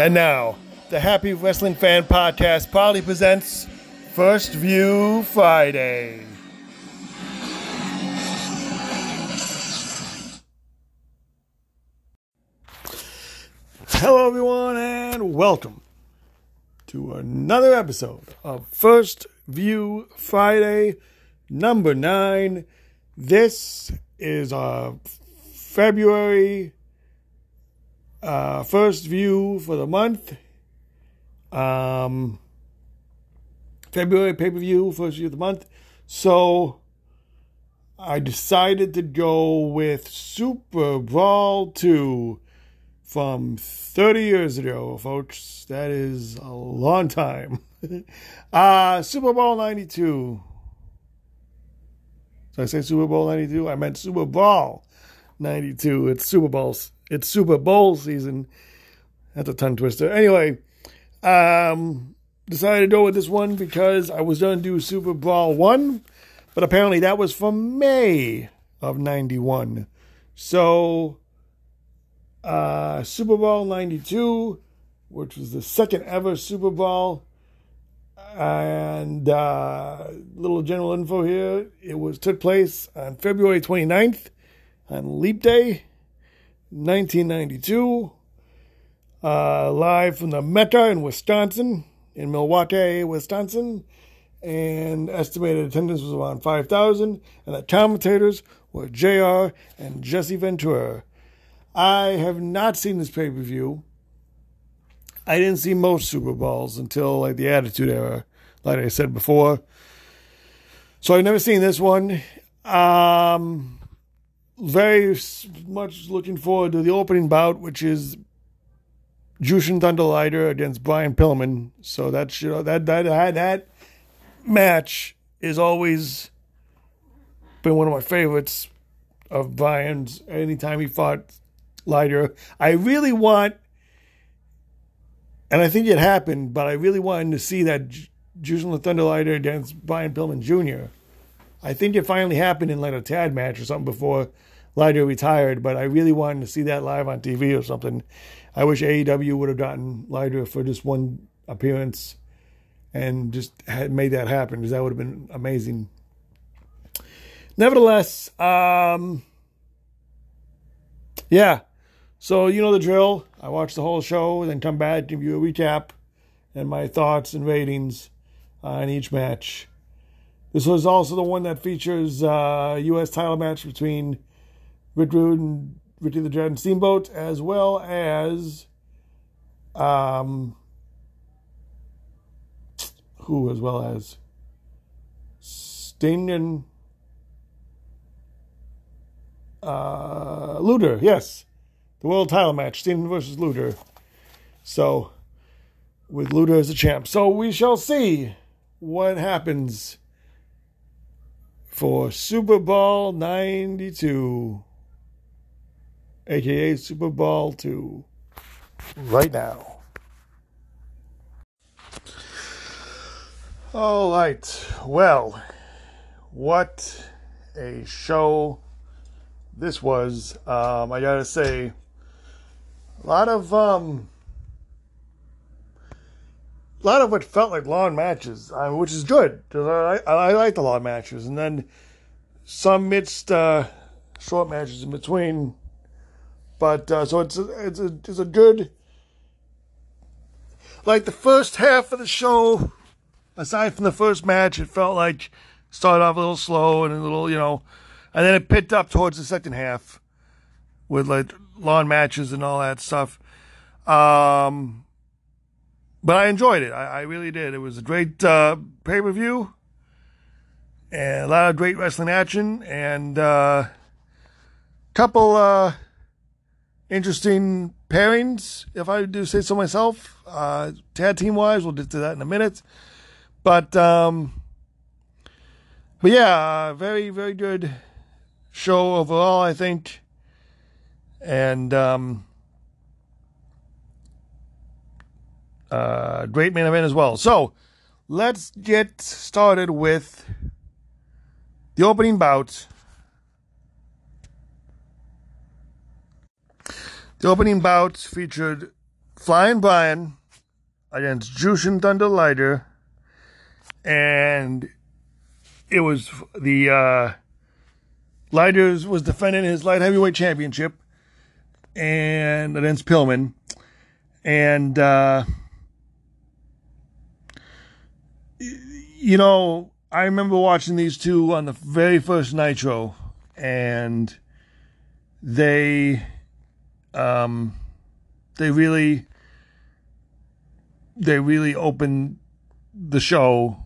And now, the Happy Wrestling Fan Podcast proudly presents First View Friday. Hello, everyone, and welcome to another episode of First View Friday, number nine. This is our February uh, first view for the month. Um, February pay per view, first view of the month. So I decided to go with Super Brawl 2 from 30 years ago, folks. That is a long time. uh, Super Bowl 92. Did I say Super Bowl 92? I meant Super Brawl 92. It's Super Bowls. It's Super Bowl season. That's a tongue twister. Anyway, um, decided to go with this one because I was going to do Super Brawl 1, but apparently that was from May of 91. So, uh, Super Brawl 92, which was the second ever Super Brawl. And uh, little general info here. It was took place on February 29th on Leap Day, 1992. Uh, live from the Mecca in Wisconsin, in Milwaukee, Wisconsin. And estimated attendance was around 5,000. And the commentators were JR and Jesse Ventura. I have not seen this pay per view. I didn't see most Super Brawls until like the Attitude Era, like I said before. So I've never seen this one. Um, very much looking forward to the opening bout, which is Jushin Thunder Liger against Brian Pillman. So that know, that that that that match is always been one of my favorites of Brian's. Anytime he fought Liger, I really want, and I think it happened, but I really wanted to see that Jushin Thunder Liger against Brian Pillman Jr. I think it finally happened in like a tag match or something before Liger retired, but I really wanted to see that live on TV or something. I wish AEW would have gotten Liger for just one appearance and just had made that happen because that would have been amazing. Nevertheless, um, yeah. So you know the drill. I watch the whole show, then come back, give you a recap, and my thoughts and ratings on each match. This was also the one that features uh, U.S. title match between And Ricky the Dragon Steamboat, as well as um, who, as well as Sting and uh, Luger. Yes, the world title match, Sting versus Luger. So, with Luger as a champ. So we shall see what happens for Super Brawl 92, aka Super Brawl 2, right now. All right. Well, what a show this was. Um, I gotta say, a lot of um, a lot of what felt like long matches, uh, which is good I, I like the long matches, and then some mixed uh, short matches in between. But uh, so it's a, it's a it's a good like the first half of the show. Aside from the first match, it felt like started off a little slow and a little you know, and then it picked up towards the second half with like lawn matches and all that stuff. Um, but I enjoyed it. I, I really did. It was a great uh, pay per view and a lot of great wrestling action and a uh, couple uh, interesting pairings, if I do say so myself. Uh, tag team wise, we'll get to that in a minute. But um, but yeah, very very good show overall, I think. And um, Uh, great main event as well. So let's get started with the opening bout. The opening bout featured Flying Brian against Jushin Thunder Liger, and it was the uh, Liger's was defending his light heavyweight championship, and against Pillman, and uh, you know I remember watching these two on the very first Nitro, and they um, they really they really opened the show.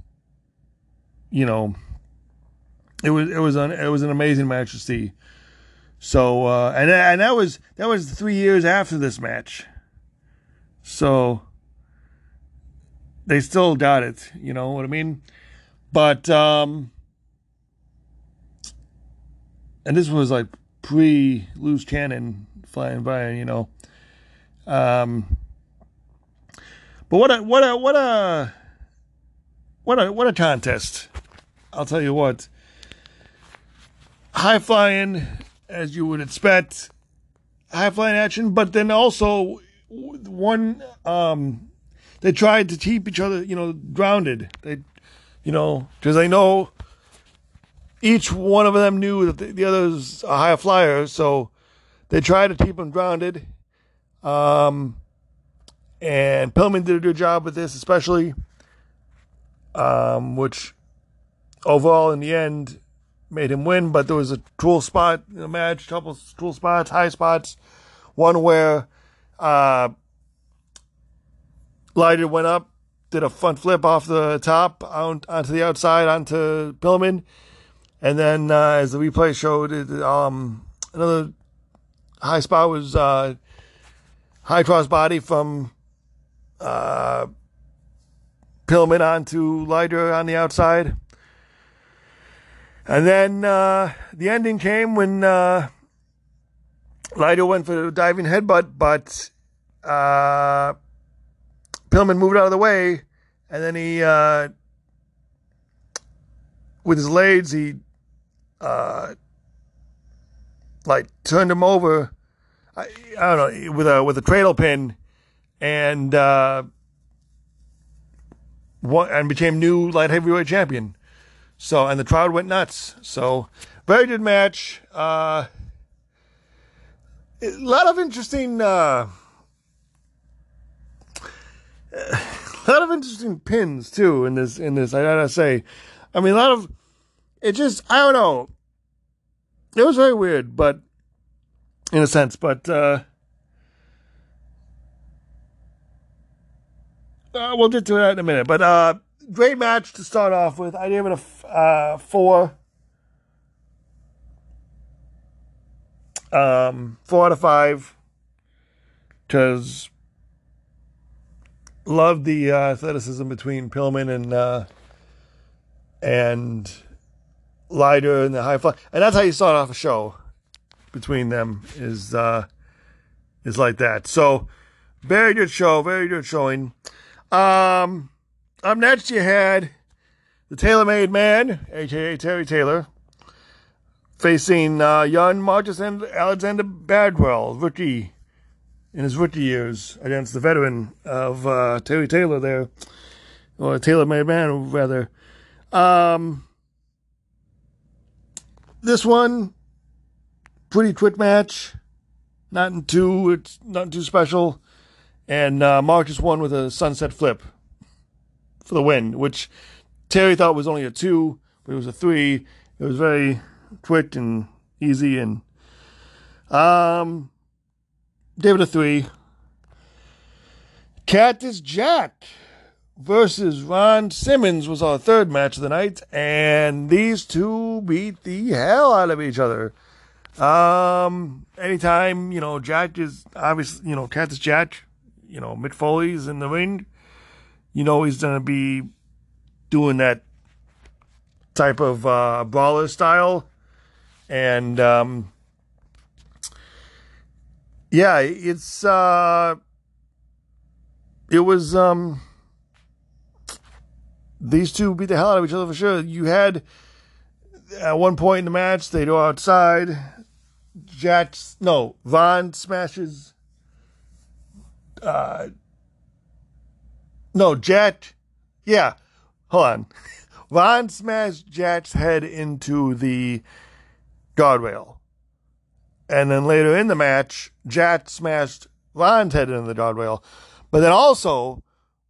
You know, it was it was an it was an amazing match to see. So uh, and and that was that was three years after this match. So they still got it. You know what I mean? But um, and this was like pre loose cannon Flying Brian, you know. Um, but what a what a what a what a what a contest! I'll tell you what. High flying, as you would expect, high flying action, but then also one um, they tried to keep each other, you know, grounded. They, you know, because they know each one of them knew that the, the other's a high flyer, so they tried to keep him grounded. Um, and Pillman did a good job with this, especially, um, which overall in the end made him win. But there was a cool spot in the match, couple cool spots, high spots. One where uh, went up, did a front flip off the top on, onto the outside onto Pillman. And then, uh, as the replay showed, it, um, another high spot was uh, high cross body from uh, Pillman onto Liger on the outside. And then uh, the ending came when uh, went for a diving headbutt, but uh, Pillman moved out of the way, and then he, uh, with his legs, he uh, like turned him over. I, I, don't know with a with a cradle pin, and uh, and became new light heavyweight champion. So and the crowd went nuts. So very good match. Uh, a lot of interesting. Uh, a lot of interesting pins too in this in this. I gotta say, I mean a lot of it. Just I don't know. It was very weird, but in a sense, but uh, uh, we'll get to that in a minute. But uh, great match to start off with. I gave it a uh, four. Um, four out of five. Because loved the uh, athleticism between Pillman and uh, and Liger and the high fly, and that's how you start off a show between them is uh, is like that. So very good show, very good showing. Um, up next you had the Taylor Made Man, aka Terry Taylor, facing uh, young Marcus and Alexander Bagwell, rookie in his rookie years against the veteran of uh, Terry Taylor there, or Taylor Made Man rather. Um, this one, pretty quick match, not too it's not too special, and uh, Marcus won with a sunset flip for the win, which Terry thought was only a two, but it was a three. It was very quick and easy, and um, David a three. Cactus Jack versus Ron Simmons was our third match of the night, and these two beat the hell out of each other. Um, anytime, you know, Jack is obviously, you know, Cactus Jack, you know, Mick Foley's in the ring, you know, he's going to be doing that type of uh, brawler style. And, um, yeah, it's, uh, it was, um, these two beat the hell out of each other for sure. You had at one point in the match they go outside. Jack, no, Ron smashes uh, no, Jack. Yeah, hold on. Ron smashed Jack's head into the guardrail. And then later in the match, Jet smashed Ron's head into the guardrail. But then also,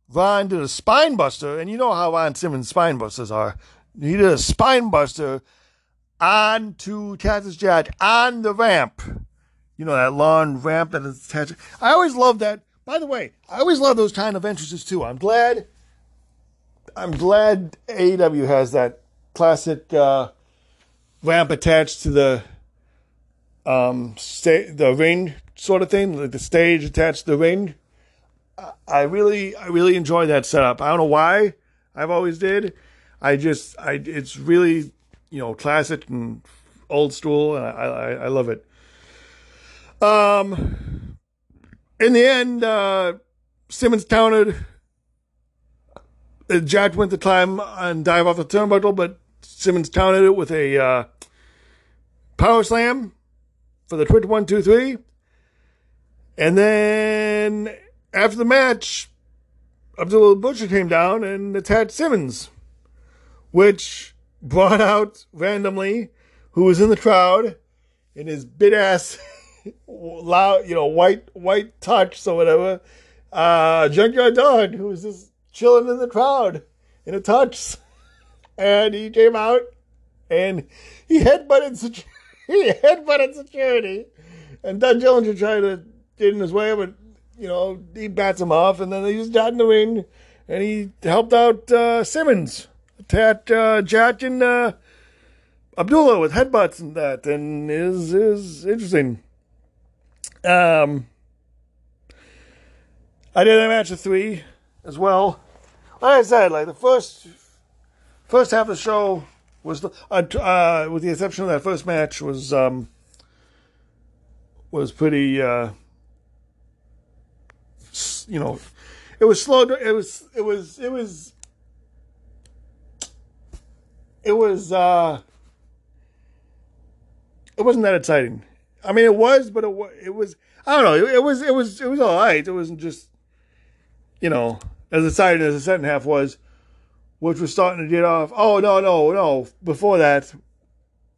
Von did a spine buster, and you know how Ron Simmons spine busters are. He did a spine buster onto Cactus Jack on the ramp. You know, that long ramp that is attached. I always love that. By the way, I always love those kind of entrances too. I'm glad. I'm glad AEW has that classic uh, ramp attached to the um sta- the ring sort of thing, like the stage attached to the ring. I really, I really enjoy that setup. I don't know why. I've always did. I just, I, it's really, you know, classic and old school, and I, I, I love it. Um, in the end, uh, Simmons countered. Uh, Jack went to climb and dive off the turnbuckle, but Simmons countered it with a uh, power slam for the twitch one two three, and then after the match, Abdullah Butcher came down and attacked Simmons, which brought out randomly who was in the crowd in his big ass, loud, you know, white white tux or whatever. Uh, Junkyard Dog, who was just chilling in the crowd in a tux, and he came out and he headbutted security. he headbutted security, and Doug Dillinger tried to get in his way, but you know, he bats him off, and then they just got in the ring, and he helped out uh, Simmons, attacked uh, Jack and uh, Abdullah with headbutts and that, and is is interesting. Um, I did a match of three as well. Like I said, like the first first half of the show was the, uh, uh, with the exception of that first match was um, was pretty. Uh, you know, it was slow. It was, it was, it was, it was, uh, it wasn't that exciting. I mean, it was, but it, it was, I don't know. It, it was, it was, it was all right. It wasn't just, you know, as exciting as the second half was, which was starting to get off. Oh, no, no, no. Before that,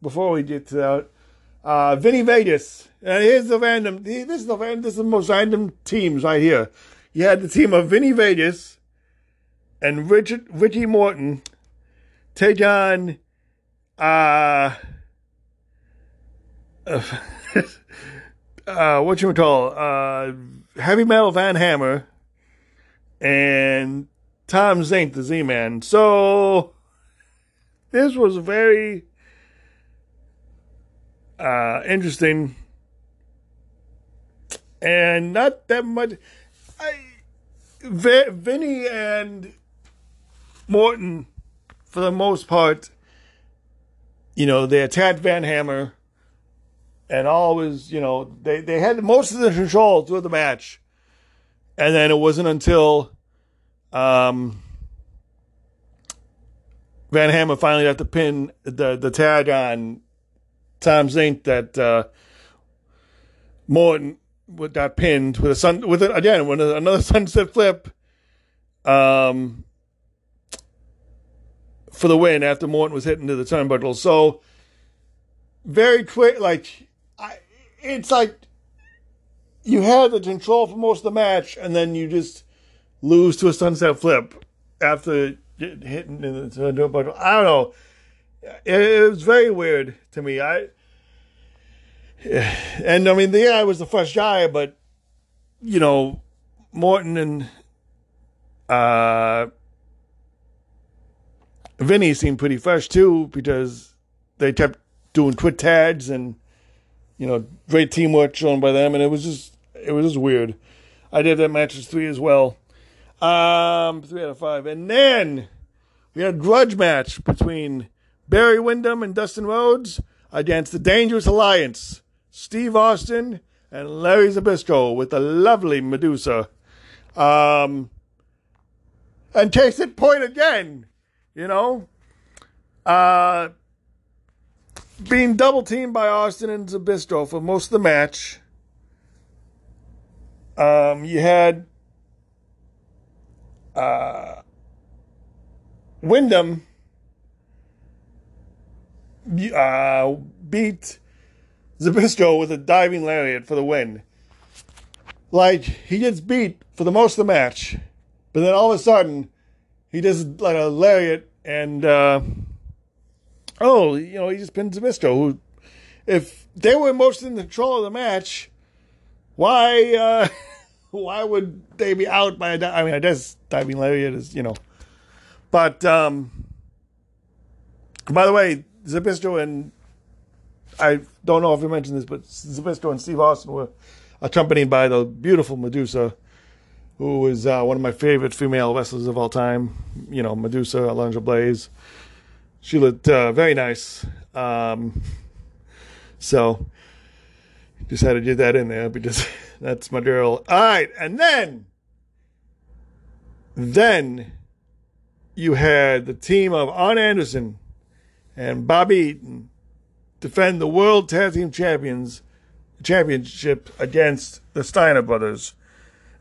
before we get to that, uh, Vinny Vegas. And here's the random, this is the, random. this is the most random teams right here you had the team of Vinny Vegas and Richard Ricky Morton take on uh, uh, uh what you call uh heavy metal Van Hammer and Tom Zenk the Z Man. So this was very uh interesting and not that much I v- Vinny and Morton, for the most part, you know, they attacked Van Hammer and always, you know, they, they had most of the control through the match. And then it wasn't until um, Van Hammer finally got the pin, the, the tag on Tom Zenk that uh, Morton that pinned with a sun with it again with another sunset flip um for the win after Morton was hitting to the turnbuckle. So very quick like I it's like you had the control for most of the match and then you just lose to a sunset flip after hitting into the turnbuckle. I don't know. It, it was very weird to me. I and I mean, the guy was the first guy, but you know, Morton and uh, Vinny seemed pretty fresh too because they kept doing quick tags and you know, great teamwork shown by them, and it was just it was just weird. I did that match as three as well. Um, three out of five, and then we had a grudge match between Barry Windham and Dustin Rhodes against the Dangerous Alliance. Steve Austin, and Larry Zbyszko with the lovely Medusa. Um, and case in point again, you know, uh, being double teamed by Austin and Zbyszko for most of the match. Um, you had uh, Windham uh, beat Zbyszko with a diving lariat for the win. Like, he gets beat for the most of the match, but then all of a sudden, he does like a lariat and, uh, oh, you know, he just pins Zbyszko, who, if they were most in control of the match, why, uh, why would they be out by a, di- I mean, I guess diving lariat is, you know, but, um, by the way, Zbyszko and I don't know if you mentioned this, but Zbyszko and Steve Austin were accompanied by the beautiful Medusa, who is uh, one of my favorite female wrestlers of all time. You know, Medusa, Alundra Blaze. She looked uh, very nice. Um, so, had to get that in there because that's my girl. All right, and then, then you had the team of Arn Anderson and Bobby Eaton defend the World Tag Team Champions Championship against the Steiner brothers.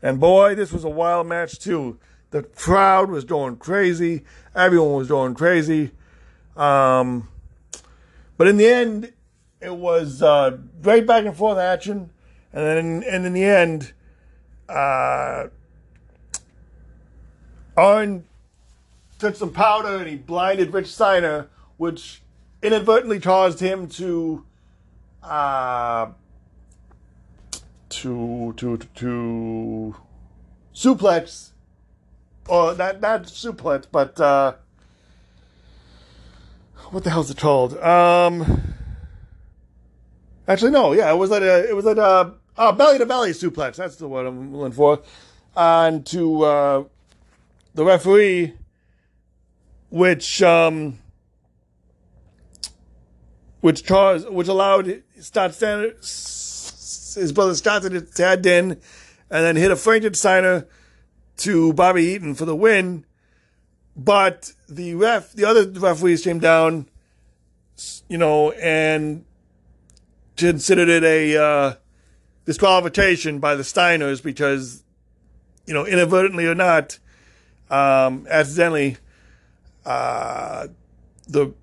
And boy, this was a wild match too. The crowd was going crazy. Everyone was going crazy. Um, but in the end, it was uh, great back and forth action. And then, and in the end, uh, Arn took some powder and he blinded Rick Steiner, which inadvertently caused him to uh, to to to suplex. Or not not suplex but uh, what the hell is it called? Um actually no yeah it was like a it was like a, a belly to belly suplex that's the word i'm looking for. And to uh, the referee which um which caused, which allowed Scott Steiner, his brother started to tag in, and then hit a Frankensteiner to Bobby Eaton for the win. But the ref, the other referees came down, you know, and considered it a uh, disqualification by the Steiners because, you know, inadvertently or not, um, accidentally, uh, the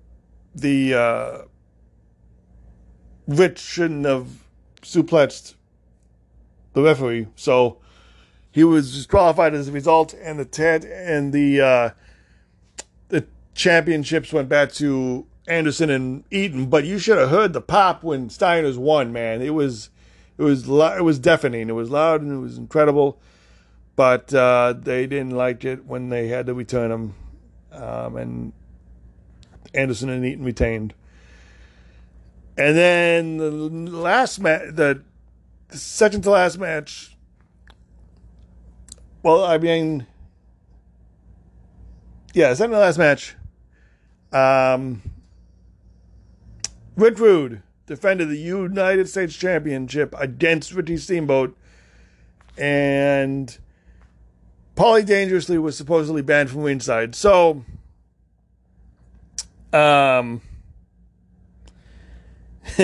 the uh, Rick shouldn't have suplexed the referee, so he was disqualified as a result, and the ted and the uh, the championships went back to Anderson and Eaton. But you should have heard the pop when Steiner's won, man. It was it was it was deafening. It was loud and it was incredible. But uh, they didn't like it when they had to return him, um, and Anderson and Eaton retained. And then the last match, the, the second to last match. Well, I mean, yeah, second to last match. Um, Rick Rude defended the United States Championship against Ricky Steamboat, and Paulie Dangerously was supposedly banned from ringside. So, um,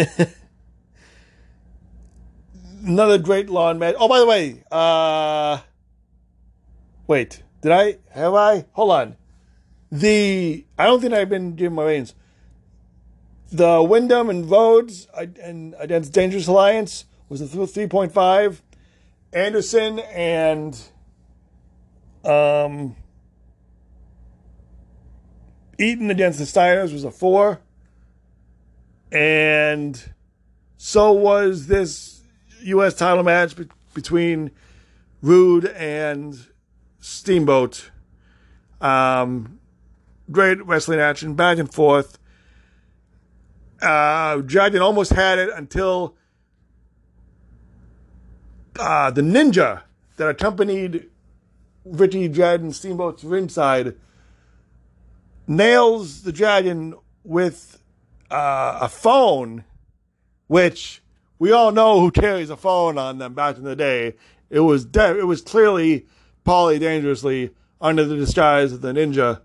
Another great lawn match. Oh, by the way, uh, wait, did I have I? Hold on. The I don't think I've been giving my reins. The Windham and Rhodes and against Dangerous Alliance was a three point five. Anderson and um, Eaton against the Steiners was a four. And so was this U.S. title match be- between Rude and Steamboat. Um, great wrestling action, back and forth. Uh, Dragon almost had it until uh, the ninja that accompanied Ricky Dragon Steamboat's ringside nails the dragon with uh, a phone, which we all know who carries a phone on them back in the day. It was de- it was clearly Paulie dangerously under the disguise of the ninja,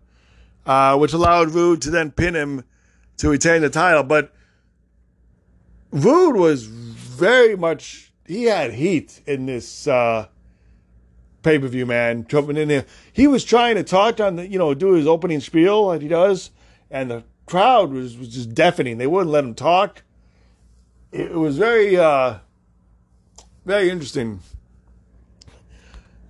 uh, which allowed Rude to then pin him to retain the title. But Rude was very much he had heat in this uh, pay per view man jumping in there. He was trying to talk on the, you know, do his opening spiel like he does, and the crowd was, was just deafening. They wouldn't let him talk. It, was very, uh, very interesting.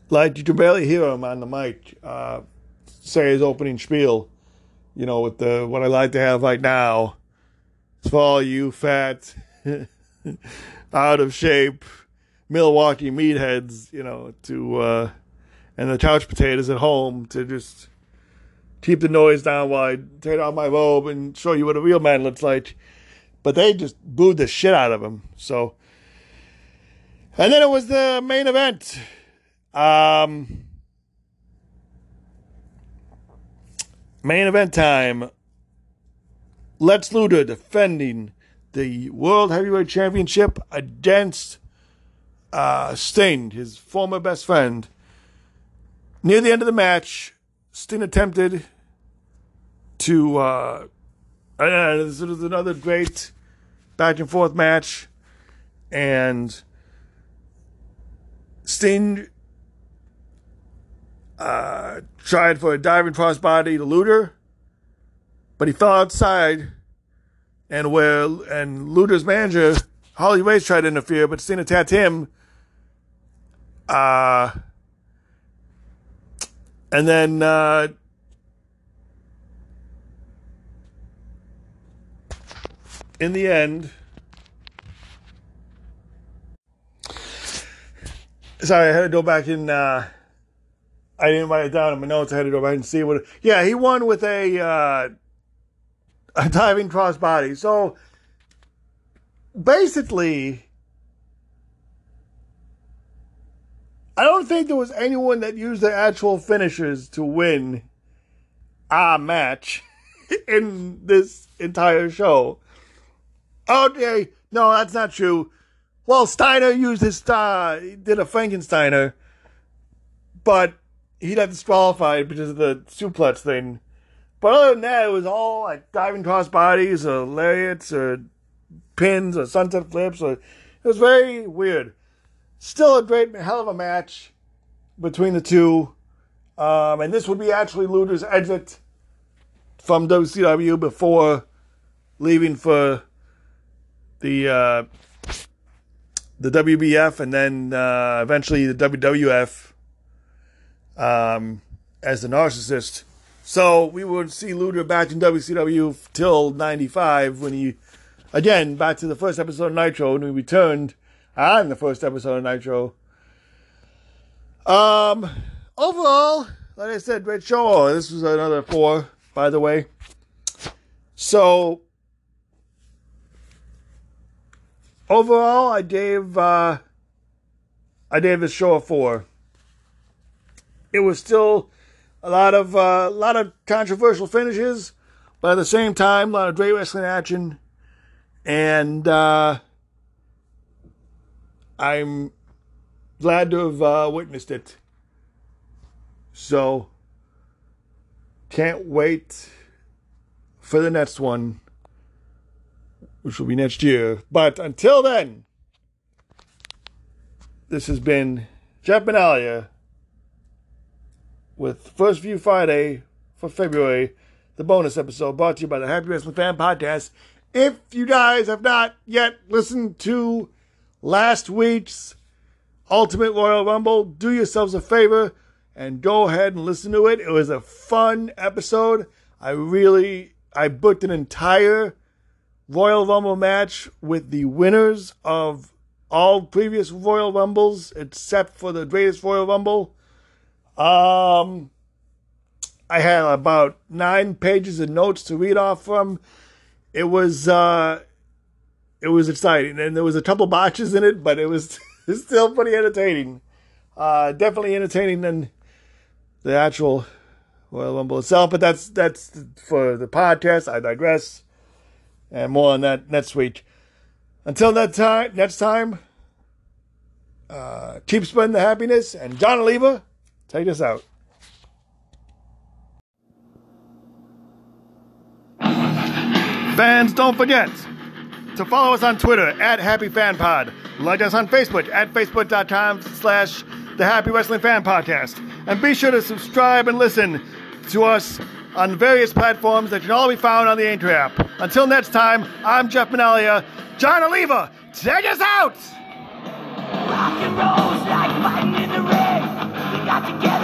Like you can barely hear him on the mic uh, say his opening spiel. You know, with the what I like to have right now. It's for all you fat, out of shape Milwaukee meatheads, you know, to uh, and the couch potatoes at home to just keep the noise down while I take off my robe and show you what a real man looks like. But they just booed the shit out of him. So, and then it was the main event. Um, main event time. Lex Luger defending the World Heavyweight Championship against uh, Sting, his former best friend. Near the end of the match, Sting attempted to. Uh, uh, this was another great back and forth match, and Sting uh, tried for a diving crossbody to Luger, but he fell outside, and where and Luger's manager Harley Race tried to interfere, but Sting attacked him uh, and then in the end, sorry, I had to go back and uh, I didn't write it down in my notes. I had to go back and see what. Yeah, he won with a uh, a diving crossbody. So basically, I don't think there was anyone that used the actual finishers to win a match in this entire show. Okay, no, that's not true. Well, Steiner used his uh, did a Frankensteiner, but he got disqualified because of the suplex thing. But other than that, it was all like diving cross bodies or lariats or pins or sunset flips. Or, it was very weird still a great hell of a match between the two. Um, and this would be actually Luger's exit from WCW before leaving for the uh, the WBF and then uh, eventually the WWF um, as the narcissist. So we would see Luger back in WCW till '95 when he, again, back to the first episode of Nitro when he returned on the first episode of Nitro. Um, overall, like I said, great show. This was another four, by the way. So, overall, I gave uh, I gave this show a four. It was still a lot of uh, a lot of controversial finishes, but at the same time, a lot of great wrestling action, and uh, I'm glad to have uh, witnessed it. So, can't wait for the next one, which will be next year. But until then, this has been Jeff Benalia with First View Friday for February, the bonus episode brought to you by the Happy Wrestling Fan Podcast. If you guys have not yet listened to last week's Ultimate Royal Rumble, do yourselves a favor and go ahead and listen to it. It was a fun episode. I really I booked an entire Royal Rumble match with the winners of all previous Royal Rumbles except for the greatest Royal Rumble. Um I had about nine pages of notes to read off from. It was uh it was exciting, and there was a couple botches in it, but it was still pretty entertaining. Uh, definitely entertaining than the actual Royal Rumble itself. But that's that's for the podcast. I digress, and more on that next week. Until that time, next time, uh, keep spreading the happiness. And John Oliva, take us out. Fans, don't forget to follow us on Twitter at HappyFanPod. Like us on Facebook at facebook.com slash the Happy Wrestling Fan Podcast. And be sure to subscribe and listen to us on various platforms that can all be found on the Anchor app. Until next time, I'm Jeff Manalia. John Oliva, take us out! Rock and like fighting in the got to thing.